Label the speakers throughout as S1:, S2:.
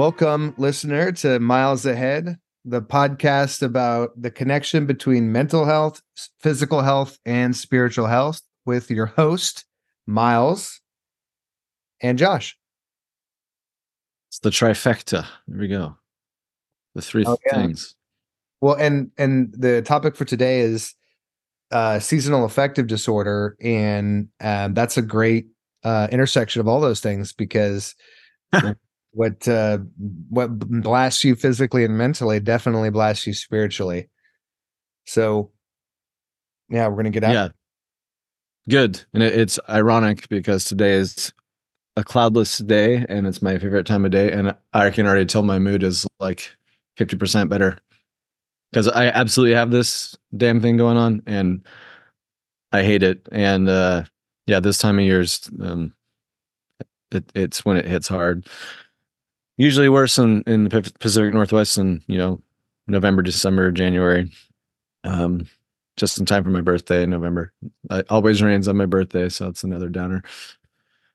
S1: Welcome, listener, to Miles Ahead, the podcast about the connection between mental health, physical health, and spiritual health with your host, Miles and Josh.
S2: It's the trifecta. There we go. The three
S1: Oh, yeah.
S2: things.
S1: Well, and and the topic for today is uh, seasonal affective disorder, and um, that's a great uh, intersection of all those things because what uh, what blasts you physically and mentally definitely blasts you spiritually. So, yeah, we're gonna get out.
S2: Yeah. Good. And it, it's ironic because today is a cloudless day and it's my favorite time of day. And I can already tell my mood is like 50% better because I absolutely have this damn thing going on and I hate it. And uh, yeah, this time of year is, um, it, it's when it hits hard. Usually worse in, in the Pacific Northwest in, you know, November, December, January. Um, just in time for my birthday in November. It always rains on my birthday, so it's another downer.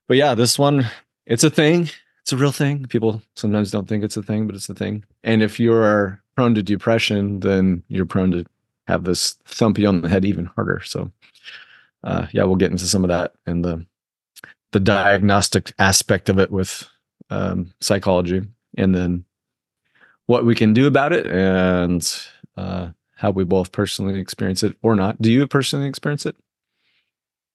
S2: But yeah, this one, it's a thing. It's a real thing. People sometimes don't think it's a thing, but it's a thing. And if you are prone to depression, then you're prone to have this thump you on the head even harder. So uh, yeah, we'll get into some of that and the the diagnostic aspect of it with um, psychology, and then what we can do about it, and uh, how we both personally experience it or not. Do you personally experience it?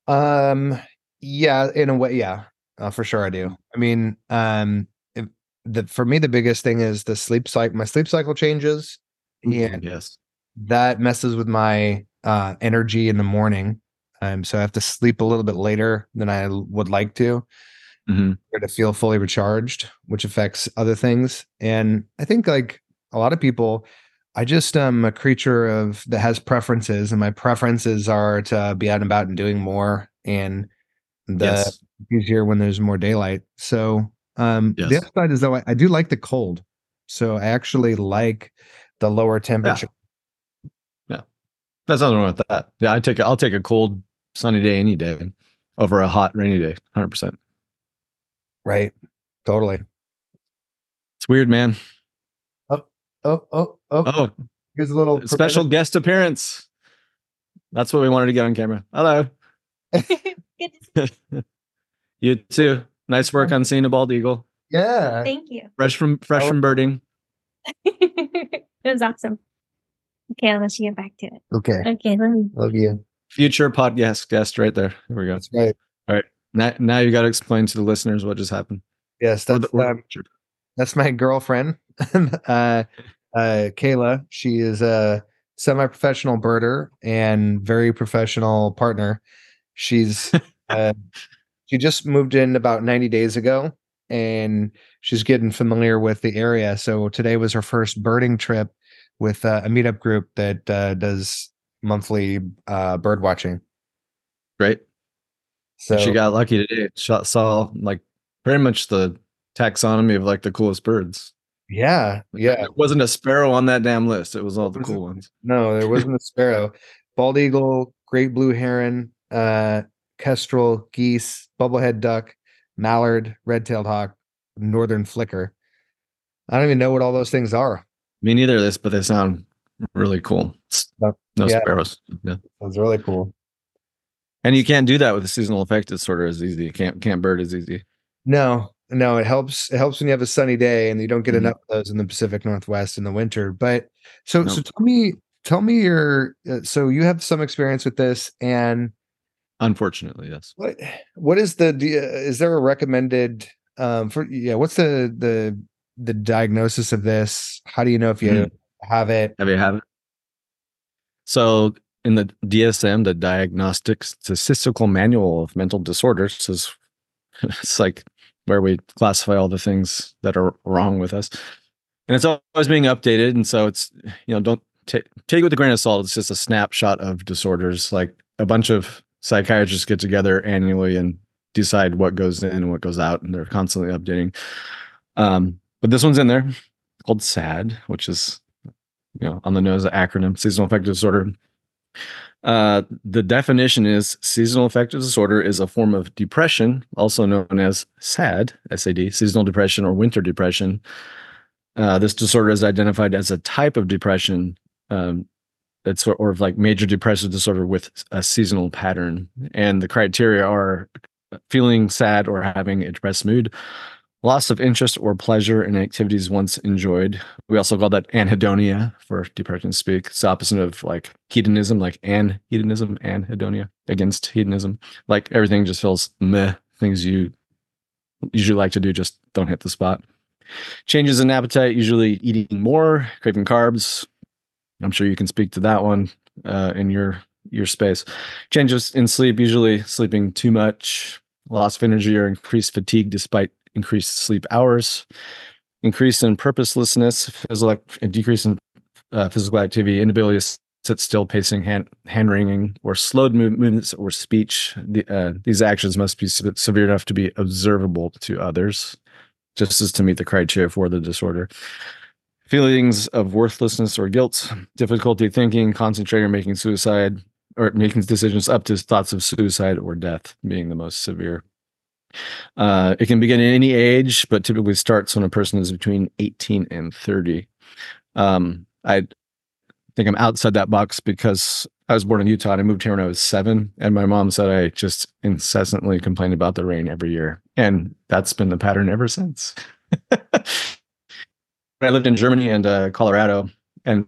S1: Um, yeah, in a way, yeah, uh, for sure I do. I mean, um, if, the for me the biggest thing is the sleep cycle. My sleep cycle changes, Yeah.
S2: Yes.
S1: that messes with my uh energy in the morning. Um, so I have to sleep a little bit later than I would like to
S2: hmm
S1: to feel fully recharged, which affects other things. And I think like a lot of people, I just am a creature of that has preferences, and my preferences are to be out and about and doing more and the
S2: yes.
S1: easier when there's more daylight. So um the
S2: Yes.
S1: upside is though I, I do like the cold. So I actually like the lower temperature. Yeah.
S2: That's nothing wrong with that. Yeah, I take a, I'll take a cold sunny day any day over a hot rainy day. Hundred percent.
S1: Right. Totally.
S2: It's weird, man.
S1: Oh, oh, oh.
S2: Oh, oh.
S1: Here's a little
S2: special guest appearance. That's what we wanted to get on camera. Hello.
S3: Good to see
S2: You too. Nice work on seeing a bald eagle.
S1: Yeah.
S3: Thank you.
S2: Fresh from fresh
S1: Oh.
S2: from birding.
S3: it was awesome. Okay, let's get back to it.
S1: Okay.
S3: Okay, let me.
S1: Love you.
S2: Future podcast guest right there. Here we go.
S1: That's right.
S2: Now, now you got to explain to the listeners what just happened.
S1: Yes, that's um, that's my girlfriend, uh, uh, Kayla. She is a semi-professional birder and very professional partner. She's uh, she just moved in about 90 days ago, and she's getting familiar with the area. So today was her first birding trip with uh, a meetup group that uh, does monthly uh, bird watching.
S2: Great.
S1: So
S2: she got lucky today. Shot, saw like pretty much the taxonomy of like the coolest birds.
S1: yeah, yeah.
S2: It wasn't a sparrow on that damn list. It was all the cool ones.
S1: No, there wasn't a sparrow. Bald eagle, great blue heron, uh, kestrel, geese, bufflehead duck, mallard, red-tailed hawk, northern flicker. I don't even know what all those things are.
S2: Me neither of this, but they sound really cool.
S1: No yeah.
S2: sparrows. Yeah.
S1: That's really cool.
S2: And you can't do that with a seasonal effect disorder as easy. You can't can't bird as easy.
S1: No, no, it helps. It helps when you have a sunny day and you don't get
S2: Mhm.
S1: enough of those in the Pacific Northwest in the winter. But so, so tell me, tell me your. Uh, so you have some experience with this, and
S2: Unfortunately, yes.
S1: what what is the is there a recommended um for yeah what's the the the diagnosis of this how do you know if you
S2: Mhm.
S1: have it
S2: Have you have it? So in the DSM, the Diagnostic Statistical Manual of Mental Disorders is it's like where we classify all the things that are wrong with us. And it's always being updated. And so it's, you know, don't ta- take it with a grain of salt. It's just a snapshot of disorders. Like a bunch of psychiatrists get together annually and decide what goes in and what goes out. And they're constantly updating. Um, but this one's in there called SAD, which is you know, on the nose, acronym seasonal affective disorder. Uh, the definition is seasonal affective disorder is a form of depression, also known as SAD, SAD, seasonal depression or winter depression. Uh, this disorder is identified as a type of depression um, that's sort of like major depressive disorder with a seasonal pattern. And the criteria are feeling sad or having a depressed mood, loss of interest or pleasure in activities once enjoyed. We also call that anhedonia for depression speak. It's opposite of like hedonism, like anhedonism, anhedonia against hedonism. Like everything just feels meh. Things you usually like to do just don't hit the spot. Changes in appetite, usually eating more, craving carbs. I'm sure you can speak to that one uh, in your your space. Changes in sleep, usually sleeping too much, loss of energy or increased fatigue despite increased sleep hours, increase in purposelessness, physical decrease in uh, physical activity, inability to sit still, pacing, hand, hand wringing, or slowed movements or speech. The, uh, these actions must be severe enough to be observable to others, just as to meet the criteria for the disorder. Feelings of worthlessness or guilt, difficulty thinking, concentrating, or making suicide, or making decisions up to thoughts of suicide or death being the most severe. Uh, it can begin at any age, but typically starts when a person is between 18 and 30. Um, I think I'm outside that box because I was born in Utah and I moved here when I was seven. And my mom said I just incessantly complained about the rain every year. And that's been the pattern ever since. I lived in Germany and uh, Colorado and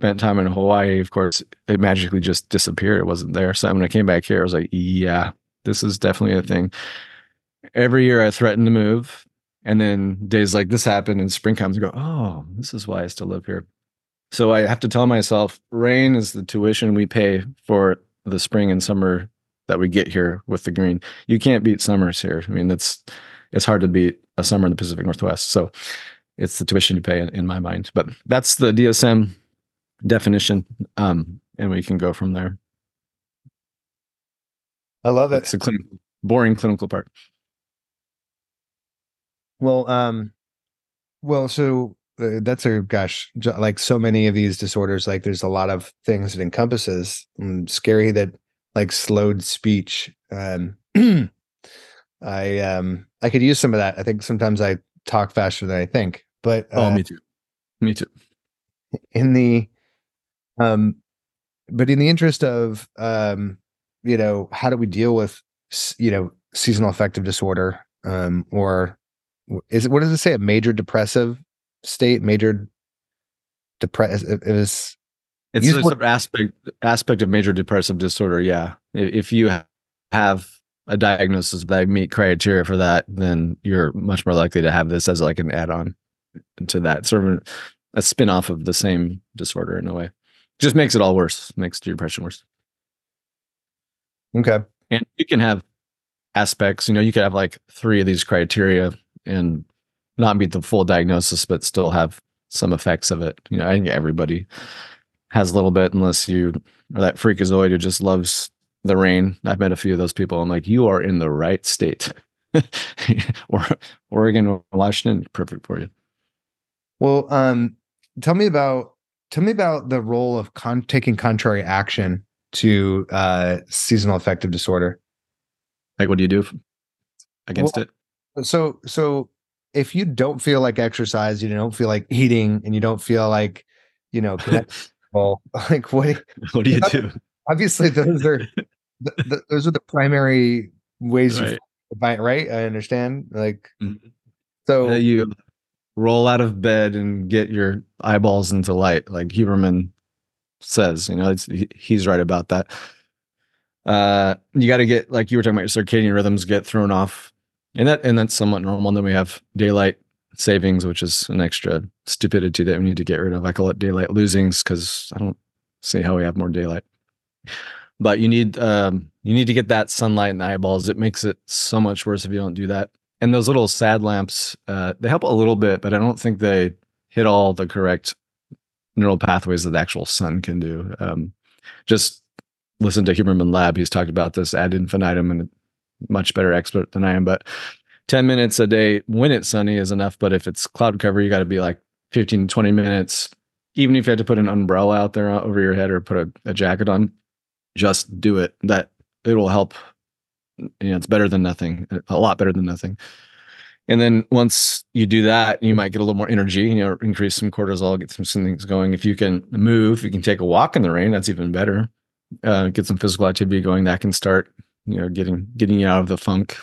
S2: spent time in Hawaii. Of course, it magically just disappeared. It wasn't there. So when I came back here, I was like, yeah, this is definitely a thing every year I threaten to move. And then days like this happen and spring comes and go, oh, this is why I still live here. So I have to tell myself rain is the tuition we pay for the spring and summer that we get here with the green. You can't beat summers here. I mean, it's it's hard to beat a summer in the Pacific Northwest. So it's the tuition you pay in, in my mind. But that's the DSM definition. Um, and we can go from there.
S1: I love it.
S2: It's a clinical, boring clinical part.
S1: Well, um, well, so uh, that's a gosh, like so many of these disorders, like there's a lot of things it encompasses. Mm, scary that like slowed speech. Um, I um I could use some of that. I think sometimes I talk faster than I think, but
S2: oh, uh, oh, me too, me too.
S1: In the um, but in the interest of um, you know, how do we deal with you know seasonal affective disorder um or is it what does it say? A major depressive state, major depress. It, was.
S2: It's an aspect aspect of major depressive disorder. Yeah, if you have a diagnosis that meet criteria for that, then you're much more likely to have this as like an add-on to that sort of a spin-off of the same disorder in a way. Just makes it all worse, makes your depression worse.
S1: Okay.
S2: And you can have aspects, you know, you could have like three of these criteria and not meet the full diagnosis, but still have some effects of it. You know, I think everybody has a little bit, unless you are that freakazoid who just loves the rain. I've met a few of those people. I'm like, you are in the right state. or Oregon or Washington, perfect for you.
S1: Well, um, tell me about tell me about the role of con- taking contrary action to uh, seasonal affective disorder.
S2: Like, what do you do against well, it?
S1: So so if you don't feel like exercise, you don't feel like eating, and you don't feel like you know well, like what?
S2: What do you do?
S1: Obviously, those are the, the, those are the primary ways right. you. Right? I understand. Like mm-hmm. so,
S2: uh, you roll out of bed and get your eyeballs into light, like Huberman says. You know, he, he's right about that. Uh, you got to get like you were talking about your circadian rhythms get thrown off and that and that's somewhat normal. And then we have daylight savings, which is an extra stupidity that we need to get rid of. I call it daylight losings because I don't see how we have more daylight. But you need um, you need to get that sunlight in the eyeballs. It makes it so much worse if you don't do that. And those little sad lamps, uh, they help a little bit, but I don't think they hit all the correct neural pathways that the actual sun can do. Um, just listen to Huberman Lab. He's talked about this ad infinitum, and much better expert than I am, but 10 minutes a day when it's sunny is enough. But if it's cloud cover, you got to be like 15, to 20 minutes. Even if you had to put an umbrella out there over your head or put a, a jacket on, just do it. That it will help. You know, it's better than nothing. A lot better than nothing. And then once you do that, you might get a little more energy, you know, increase some cortisol, get some, some things going. If you can move, you can take a walk in the rain, that's even better. Uh, get some physical activity going, that can start, you know, getting getting you out of the funk.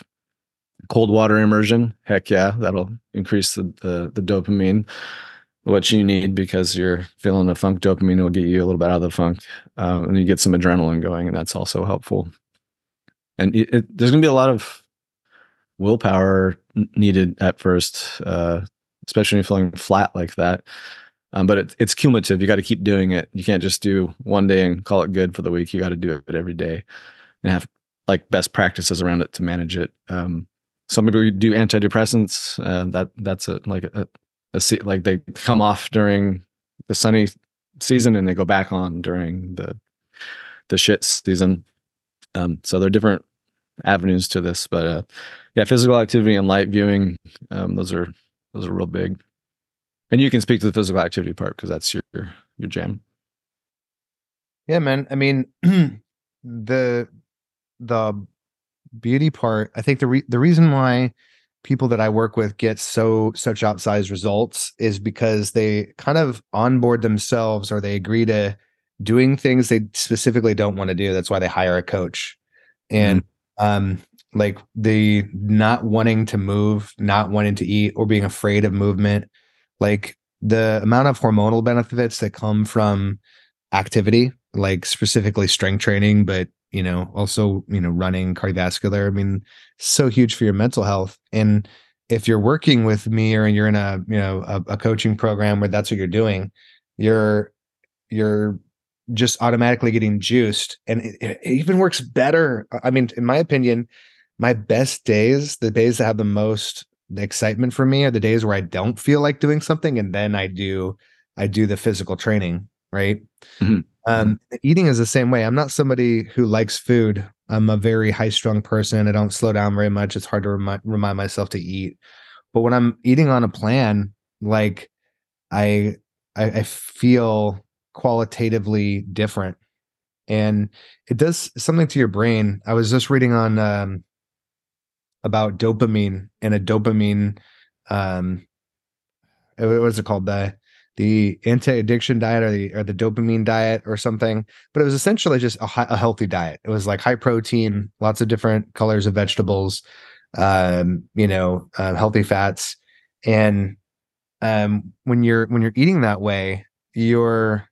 S2: Cold water immersion, heck yeah, that'll increase the the, the dopamine, what you need because you're feeling the funk. Dopamine will get you a little bit out of the funk, uh, and you get some adrenaline going, and that's also helpful. And it, it, there's gonna be a lot of willpower needed at first, uh, especially when you're feeling flat like that. Um, but it, it's cumulative. You got to keep doing it. You can't just do one day and call it good for the week. You got to do it every day and have like best practices around it to manage it. Um, some people do antidepressants. Uh, that that's a, like a, a, like they come off during the sunny season and they go back on during the the shit season. Um, so there are different avenues to this, but uh, yeah, physical activity and light viewing, um, those are those are real big. And you can speak to the physical activity part because that's your your jam.
S1: Yeah, man. I mean, the the beauty part. I think the re- the reason why people that I work with get so such outsized results is because they kind of onboard themselves or they agree to doing things they specifically don't want to do. That's why they hire a coach. And mm-hmm. um, like the not wanting to move, not wanting to eat, or being afraid of movement, like the amount of hormonal benefits that come from activity, like specifically strength training, but you know, also, you know, running, cardiovascular. I mean, so huge for your mental health. And if you're working with me or you're in a, you know, a, a coaching program where that's what you're doing, you're you're just automatically getting juiced and it, it, even works better i mean in my opinion my best days, the days that have the most excitement for me are the days where I don't feel like doing something and then I do I do the physical training, right? Mm-hmm. Um, eating is the same way. I'm not somebody who likes food. I'm a very high strung person. I don't slow down very much. It's hard to remind, remind myself to eat. But when I'm eating on a plan, like I, I, I feel qualitatively different, and it does something to your brain. I was just reading on um, about dopamine and a dopamine um what's it called the the anti-addiction diet or the or the dopamine diet or something but it was essentially just a, a healthy diet. It was like high protein lots of different colors of vegetables um you know uh, healthy fats. And um when you're when you're eating that way you're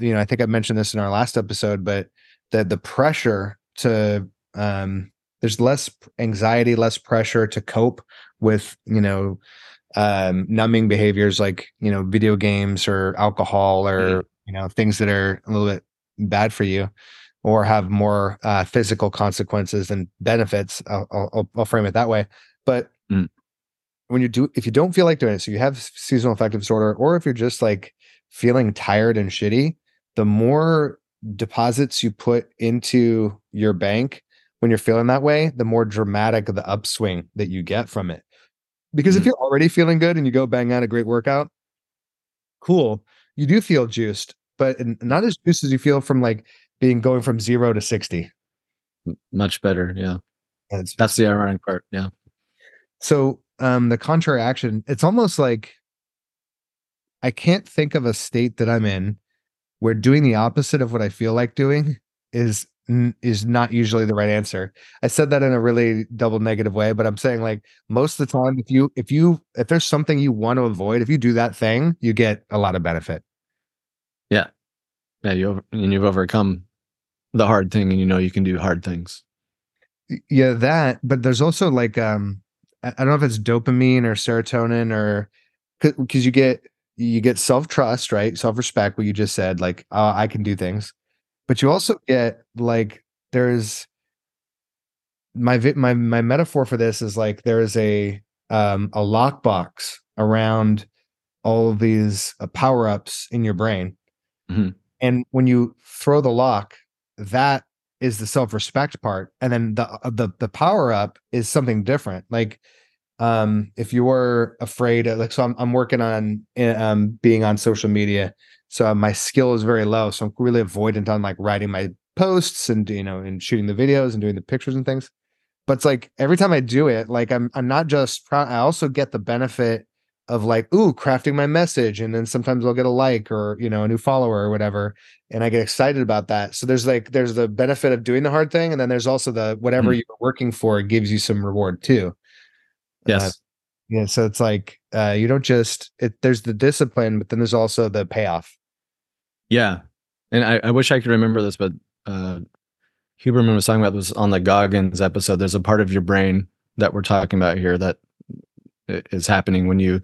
S1: you know i think i mentioned this in our last episode but the the pressure to um there's less anxiety, less pressure to cope with, you know, um, numbing behaviors like, you know, video games or alcohol or, mm. you know, things that are a little bit bad for you or have more uh, physical consequences and benefits. I'll, I'll, I'll, frame it that way. But mm. when you do, if you don't feel like doing it, so you have seasonal affective disorder, or if you're just like feeling tired and shitty, the more deposits you put into your bank, when you're feeling that way, the more dramatic the upswing that you get from it. Because mm-hmm. if you're already feeling good and you go bang out a great workout, cool, you do feel juiced, but not as juiced as you feel from like being going from zero to 60.
S2: Much better. Yeah. That's, That's the ironic part. Yeah.
S1: So, um, the contrary action, it's almost like I can't think of a state that I'm in where doing the opposite of what I feel like doing is is not usually the right answer. I said that in a really double negative way, but I'm saying like most of the time, if you if you if there's something you want to avoid, if you do that thing, you get a lot of benefit.
S2: Yeah, yeah, you over, and you've overcome the hard thing, and you know you can do hard things.
S1: Yeah, that. But there's also like um, I don't know if it's dopamine or serotonin or because you get you get self trust, right? Self respect. What you just said, like oh, I can do things but you also get like there's my my my metaphor for this is like there is a um a lockbox around all of these uh, power ups in your brain. Mm-hmm. and when you throw the lock that is the self respect part. And then the uh, the the power up is something different. Like um if you were afraid of, like so I'm, I'm working on eh, um being on social media so my skill is very low so i'm really avoidant on like writing my posts and you know and shooting the videos and doing the pictures and things but it's like every time i do it like i'm i'm not just proud i also get the benefit of like ooh crafting my message and then sometimes i'll get a like or you know a new follower or whatever and i get excited about that so there's like there's the benefit of doing the hard thing and then there's also the whatever
S2: Mhm.
S1: you're working for gives you some reward too
S2: Yes.
S1: Uh, yeah so it's like uh you don't just it there's the discipline but then there's also the payoff
S2: Yeah. And I, I wish I could remember this, but uh Huberman was talking about this on the Goggins episode. There's a part of your brain that we're talking about here that is happening when you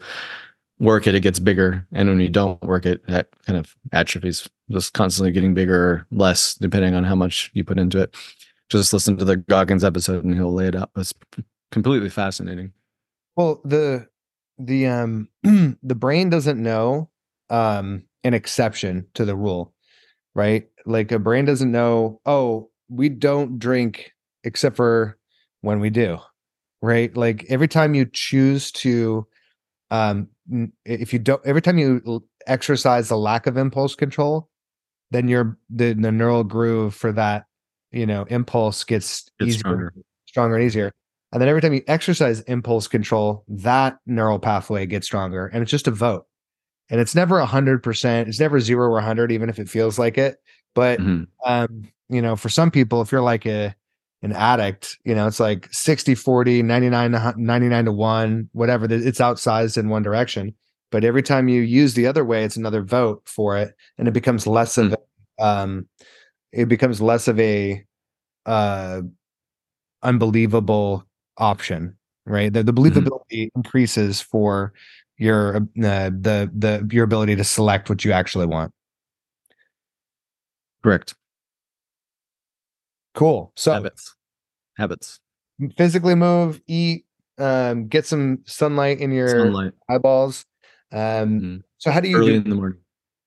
S2: work it, it gets bigger. And when you don't work it, that kind of atrophies, just constantly getting bigger or less, depending on how much you put into it. Just listen to the Goggins episode and he'll lay it out. It's completely fascinating.
S1: Well, the the um the brain doesn't know um an exception to the rule, right? Like a brain doesn't know, oh, we don't drink except for when we do. Right? Like every time you choose to um if you don't every time you exercise the lack of impulse control, then your the, the neural groove for that, you know, impulse gets
S2: It's
S1: easier
S2: stronger.
S1: stronger and easier. And then every time you exercise impulse control, that neural pathway gets stronger. And it's just a vote. And it's never a hundred percent. It's never zero or hundred, even if it feels like it. But
S2: Mhm.
S1: um, you know, for some people, if you're like a an addict, you know, it's like 60, 40, 99 to 99 to 1, whatever. It's outsized in one direction. But every time you use the other way, it's another vote for it. And it becomes less of um it becomes less of a uh unbelievable option, right? The, the believability increases for your uh, the the your ability to select what you actually want.
S2: Correct.
S1: Cool. So
S2: Habits. Habits.
S1: physically move, eat, um, get some sunlight in your
S2: Sunlight.
S1: eyeballs. Um,
S2: Mhm.
S1: so how do you
S2: Early
S1: do,
S2: in the morning.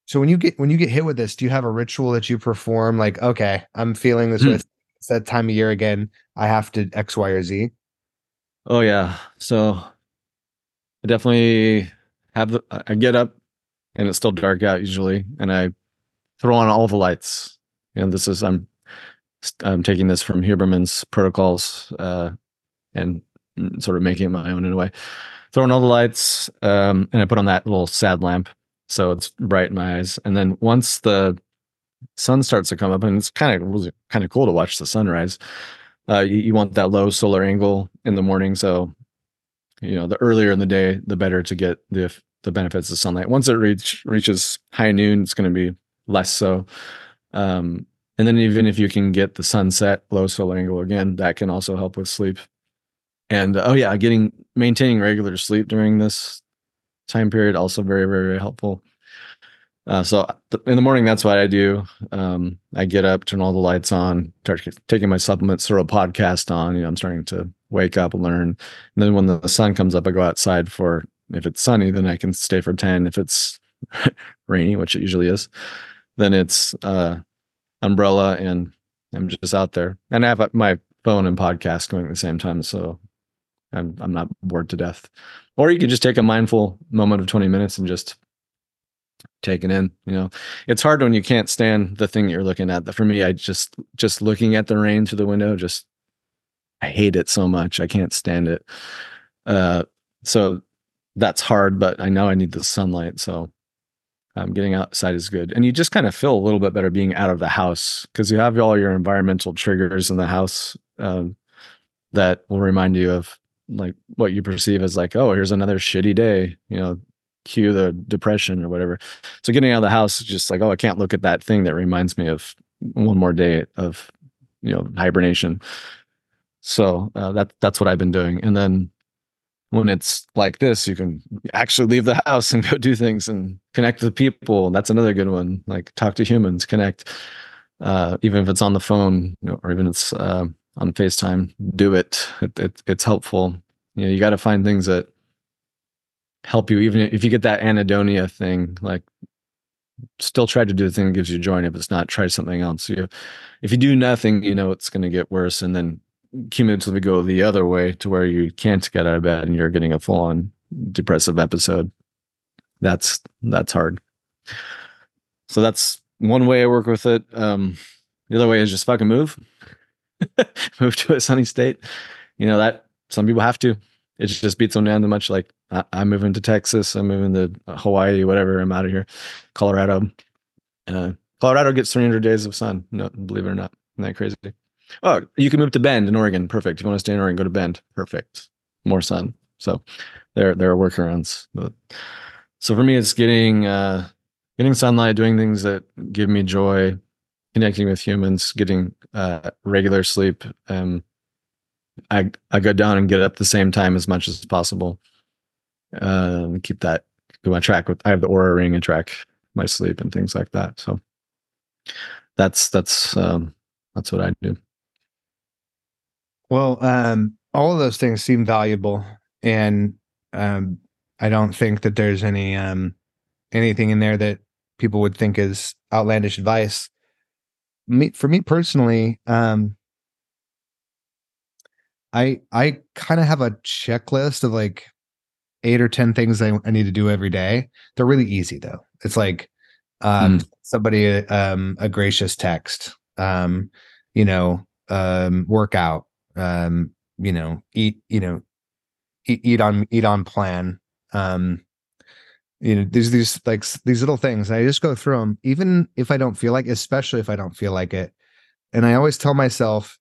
S1: so when you get when you get hit with this, do you have a ritual that you perform? Like, okay, I'm feeling this
S2: Hmm.
S1: It's that time of year again. I have to X, Y, or Z.
S2: Oh yeah. So I definitely have the I get up and it's still dark out usually and I throw on all the lights. And this is I'm I'm taking this from Huberman's protocols uh and sort of making it my own in a way. Throwing all the lights um and I put on that little sad lamp so it's bright in my eyes. And then once the sun starts to come up and it's kind of was kind of cool to watch the sunrise uh, you, you want that low solar angle in the morning. So, you know, the earlier in the day, the better to get the the benefits of sunlight. Once it reach reaches high noon, it's going to be less so. Um, and then even if you can get the sunset low solar angle again, that can also help with sleep. And oh yeah, getting maintaining regular sleep during this time period also very very very helpful. Uh, so th- in the morning, that's what I do. Um, I get up, turn all the lights on, start taking my supplements, throw a podcast on. You know, I'm starting to wake up learn. And then when the sun comes up, I go outside for. If it's sunny, then I can stay for ten. If it's rainy, which it usually is, then it's uh, umbrella and I'm just out there. And I have my phone and podcast going at the same time, so I'm I'm not bored to death. Or you could just take a mindful moment of 20 minutes and just take it in. You know, it's hard when you can't stand the thing that you're looking at. For me, I just just looking at the rain through the window, just I hate it so much. I can't stand it. Uh, so that's hard, but I know I need the sunlight. So um, getting outside is good. And you just kind of feel a little bit better being out of the house because you have all your environmental triggers in the house um, that will remind you of like what you perceive as like, oh, here's another shitty day, you know, cue the depression or whatever. So getting out of the house is just like, oh, I can't look at that thing that reminds me of one more day of, you know, hibernation. So uh, that that's what I've been doing. And then when it's like this, you can actually leave the house and go do things and connect with people. That's another good one. Like talk to humans, connect. Uh, even if it's on the phone you know, or even it's uh, on FaceTime, do it. it, it it's helpful. You know, you got to find things that help you. Even if you get that anhedonia thing, like still try to do the thing that gives you joy. And if it's not, try something else. You, if you do nothing, you know it's going to get worse, and then cumulatively go the other way to where you can't get out of bed and you're getting a full-on depressive episode. That's that's hard. So that's one way I work with it. Um, The other way is just fucking move, move to a sunny state. You know that some people have to. It just beats them down too much. Like I, I'm moving to Texas. I'm moving to Hawaii. Whatever. I'm out of here. Colorado. Uh, Colorado gets 300 days of sun. No, believe it or not. Isn't that crazy? Oh, you can move to Bend in Oregon. Perfect. If you want to stay in Oregon, go to Bend. Perfect. More sun. So there there are workarounds. But so for me, it's getting uh, getting sunlight, doing things that give me joy, connecting with humans, getting uh, regular sleep. Um, I I go down and get up the same time as much as possible. Uh, keep that do my track with. I have the Oura ring and track my sleep and things like that. So that's that's um, that's what I do.
S1: Well, um, all of those things seem valuable, and um, I don't think that there's any um, anything in there that people would think is outlandish advice. Me, for me personally, um, I I kind of have a checklist of like eight or ten things I, I need to do every day. They're really easy though. It's like um, mm. somebody um, a gracious text, um, you know, um, workout, um, you know, eat, you know, eat, eat on eat on plan. Um, you know, these these like these little things. I just go through them, even if I don't feel like, especially if I don't feel like it. And I always tell myself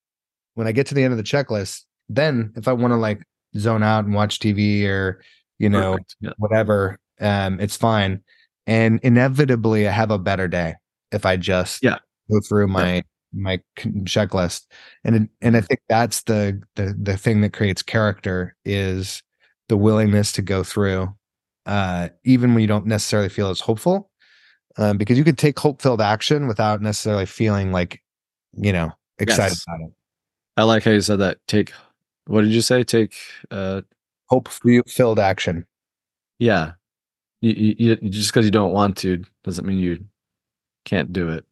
S1: when I get to the end of the checklist, then if I want to like zone out and watch TV or you know yeah. whatever, um, it's fine. And inevitably, I have a better day if I just
S2: yeah
S1: go through my yeah. My checklist. And and I think that's the the the thing that creates character is the willingness to go through, uh, even when you don't necessarily feel as hopeful. Um, because you could take hope filled action without necessarily feeling like, you know, excited yes. about it.
S2: I like how you said that. Take what did you say? Take uh
S1: hope filled action.
S2: Yeah. You, you, you just because you don't want to doesn't mean you can't do it.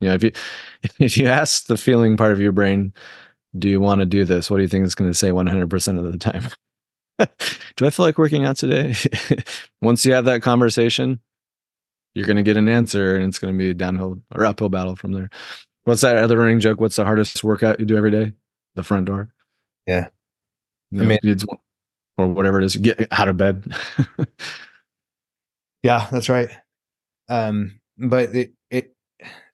S2: You know, if you if you ask the feeling part of your brain, do you want to do this? What do you think it's going to say 100% of the time? do I feel like working out today? Once you have that conversation, you're going to get an answer and it's going to be a downhill or uphill battle from there. What's that other running joke? What's the hardest workout you do every day? The front door.
S1: Yeah.
S2: You know, I mean, or whatever it is, get out of bed.
S1: yeah, that's right. Um, but it,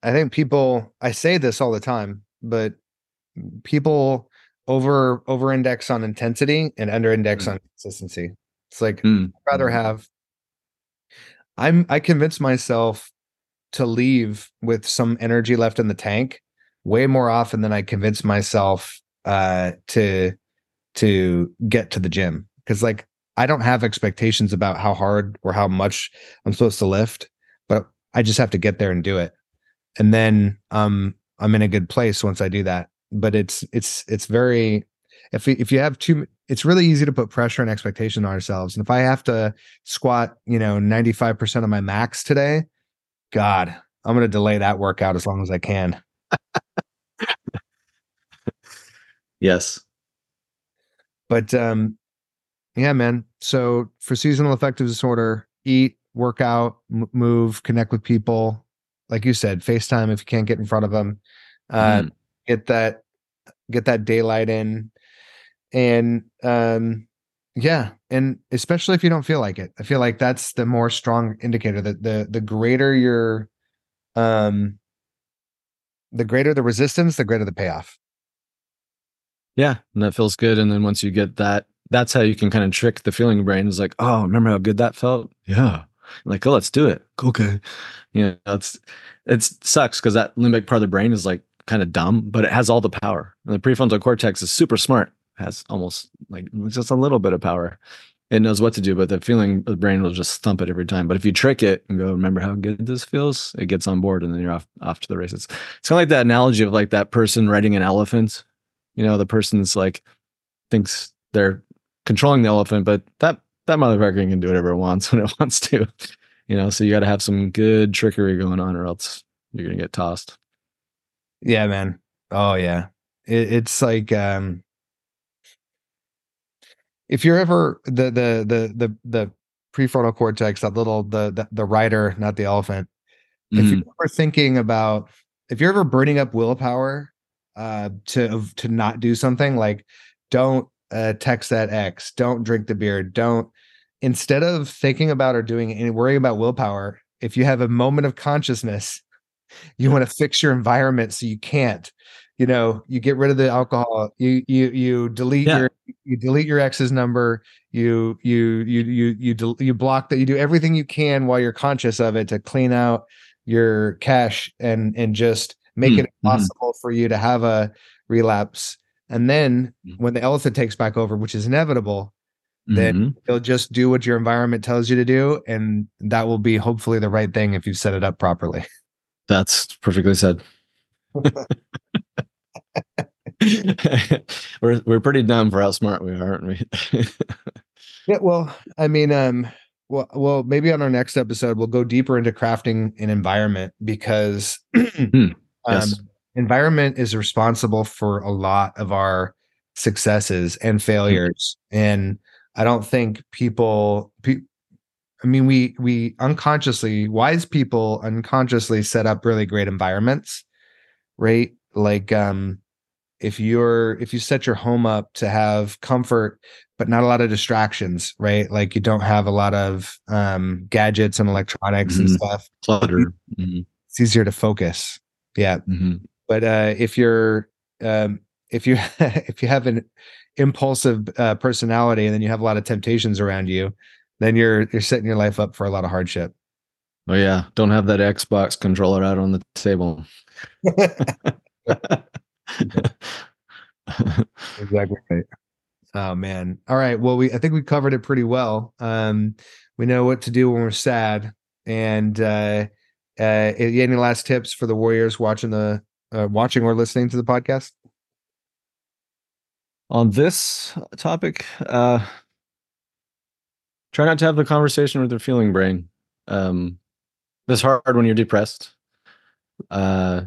S1: I think people, I say this all the time, but people over, over index on intensity and under index mm. on consistency. It's like, mm. I'd rather mm. have, I'm, I convince myself to leave with some energy left in the tank way more often than I convince myself uh, to to get to the gym because like I don't have expectations about how hard or how much I'm supposed to lift, but I just have to get there and do it, and then um I'm in a good place once I do that. But it's it's it's very if if you have too it's really easy to put pressure and expectation on ourselves. And if I have to squat, you know, 95% of my max today, God, I'm going to delay that workout as long as I can.
S2: yes.
S1: But um yeah, man. So for seasonal affective disorder, eat, work out, m- move, connect with people. Like you said, FaceTime if you can't get in front of them. Uh, mm. Get that, get that daylight in, and um, yeah, and especially if you don't feel like it, I feel like that's the more strong indicator that the the greater your, um, the greater the resistance, the greater the payoff.
S2: Yeah, and that feels good. And then once you get that that's how you can kind of trick the feeling brain. is like, oh, remember how good that felt? Yeah. Like, oh, let's do it. Okay. You know, it's it sucks because that limbic part of the brain is like kind of dumb, but it has all the power. And the prefrontal cortex is super smart, has almost like just a little bit of power. It knows what to do, but the feeling of the brain will just thump it every time. But if you trick it and go, remember how good this feels, it gets on board and then you're off off to the races. It's kind of like that analogy of like that person riding an elephant. You know, the person's like thinks they're controlling the elephant, but that that motherfucker can do whatever it wants when it wants to. You know, so you got to have some good trickery going on, or else you're gonna get tossed.
S1: Yeah, man. Oh yeah, it, it's like um, if you're ever the the the the the prefrontal cortex, that little the the, the rider, not the elephant. If you're ever thinking about if you're ever burning up willpower uh to to not do something like don't uh text that ex don't drink the beer don't instead of thinking about or doing any worrying about willpower if you have a moment of consciousness you want to fix your environment so you can't you know you get rid of the alcohol you you you delete
S2: Yeah.
S1: your you delete your ex's number you you you you you del- you block that you do everything you can while you're conscious of it to clean out your cache and and just make
S2: Mm,
S1: it impossible for you to have a relapse and then
S2: Mm.
S1: when the elephant takes back over which is inevitable then
S2: Mhm.
S1: you'll just do what your environment tells you to do and that will be hopefully the right thing if you set it up properly
S2: That's perfectly said. we're we're pretty dumb for how smart we are, aren't we?
S1: Yeah, well, I mean, um, well, well, maybe on our next episode we'll go deeper into crafting an environment because um,
S2: yes.
S1: Environment is responsible for a lot of our successes and failures, and I don't think people. Pe- I mean, we we unconsciously wise people unconsciously set up really great environments, right? Like, um, if you're if you set your home up to have comfort but not a lot of distractions right like you don't have a lot of um gadgets and electronics and
S2: Mhm.
S1: stuff
S2: Clutter. Mhm.
S1: it's easier to focus yeah
S2: Mhm.
S1: But uh if you're um if you if you have an impulsive uh, personality and then you have a lot of temptations around you then you're you're setting your life up for a lot of hardship
S2: Oh yeah, don't have that Xbox controller out on the table.
S1: exactly right. Oh man. All right. Well, we I think we covered it pretty well. Um, we know what to do when we're sad. And uh, uh, any last tips for the Warriors watching the uh, watching or listening to the podcast?
S2: on this topic, uh, try not to have the conversation with your feeling brain. Um, it's hard when you're depressed. Uh,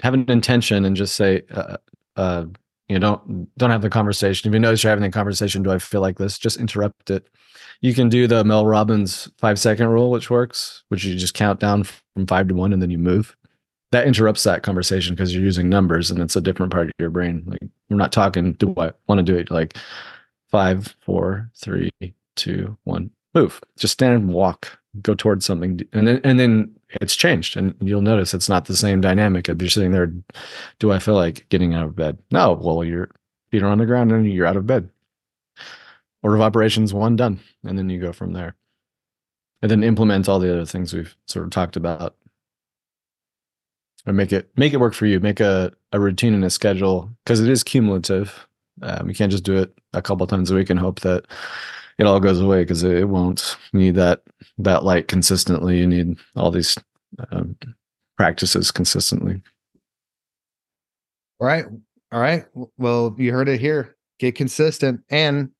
S2: have an intention and just say, uh, uh, you know, don't don't have the conversation. If you notice you're having the conversation, do I feel like this? Just interrupt it. You can do the Mel Robbins five second rule, which works, which you just count down from five to one and then you move. That interrupts that conversation because you're using numbers and it's a different part of your brain. Like we're not talking, do I want to do it? Like five, four, three, two, one, move. Just stand and walk, go towards something. And then and then it's changed. And you'll notice it's not the same dynamic if you're sitting there. Do I feel like getting out of bed? No. Well, your feet are on the ground and you're out of bed. Order of operations one done. And then you go from there. And then implement all the other things we've sort of talked about or make it make it work for you make a, a routine and a schedule because it is cumulative um, you can't just do it a couple times a week and hope that it all goes away because it, won't you need that that light consistently you need all these um, practices consistently
S1: All right. All right. Well, you heard it here. Get consistent. And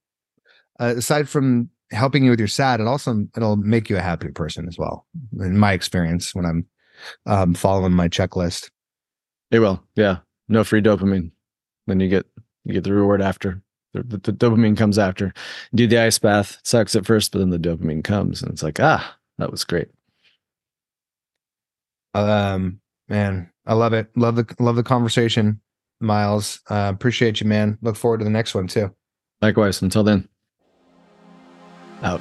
S1: uh, aside from helping you with your sad, it also it'll make you a happier person as well. In my experience, when I'm um, following my checklist.
S2: it will yeah no free dopamine then you get you get the reward after the, the, the dopamine comes after do the ice bath it sucks at first but then the dopamine comes and it's like ah that was great
S1: Um, man, I love it. Love the love the conversation, Miles. Uh, appreciate you, man. Look forward to the next one too.
S2: likewise until then out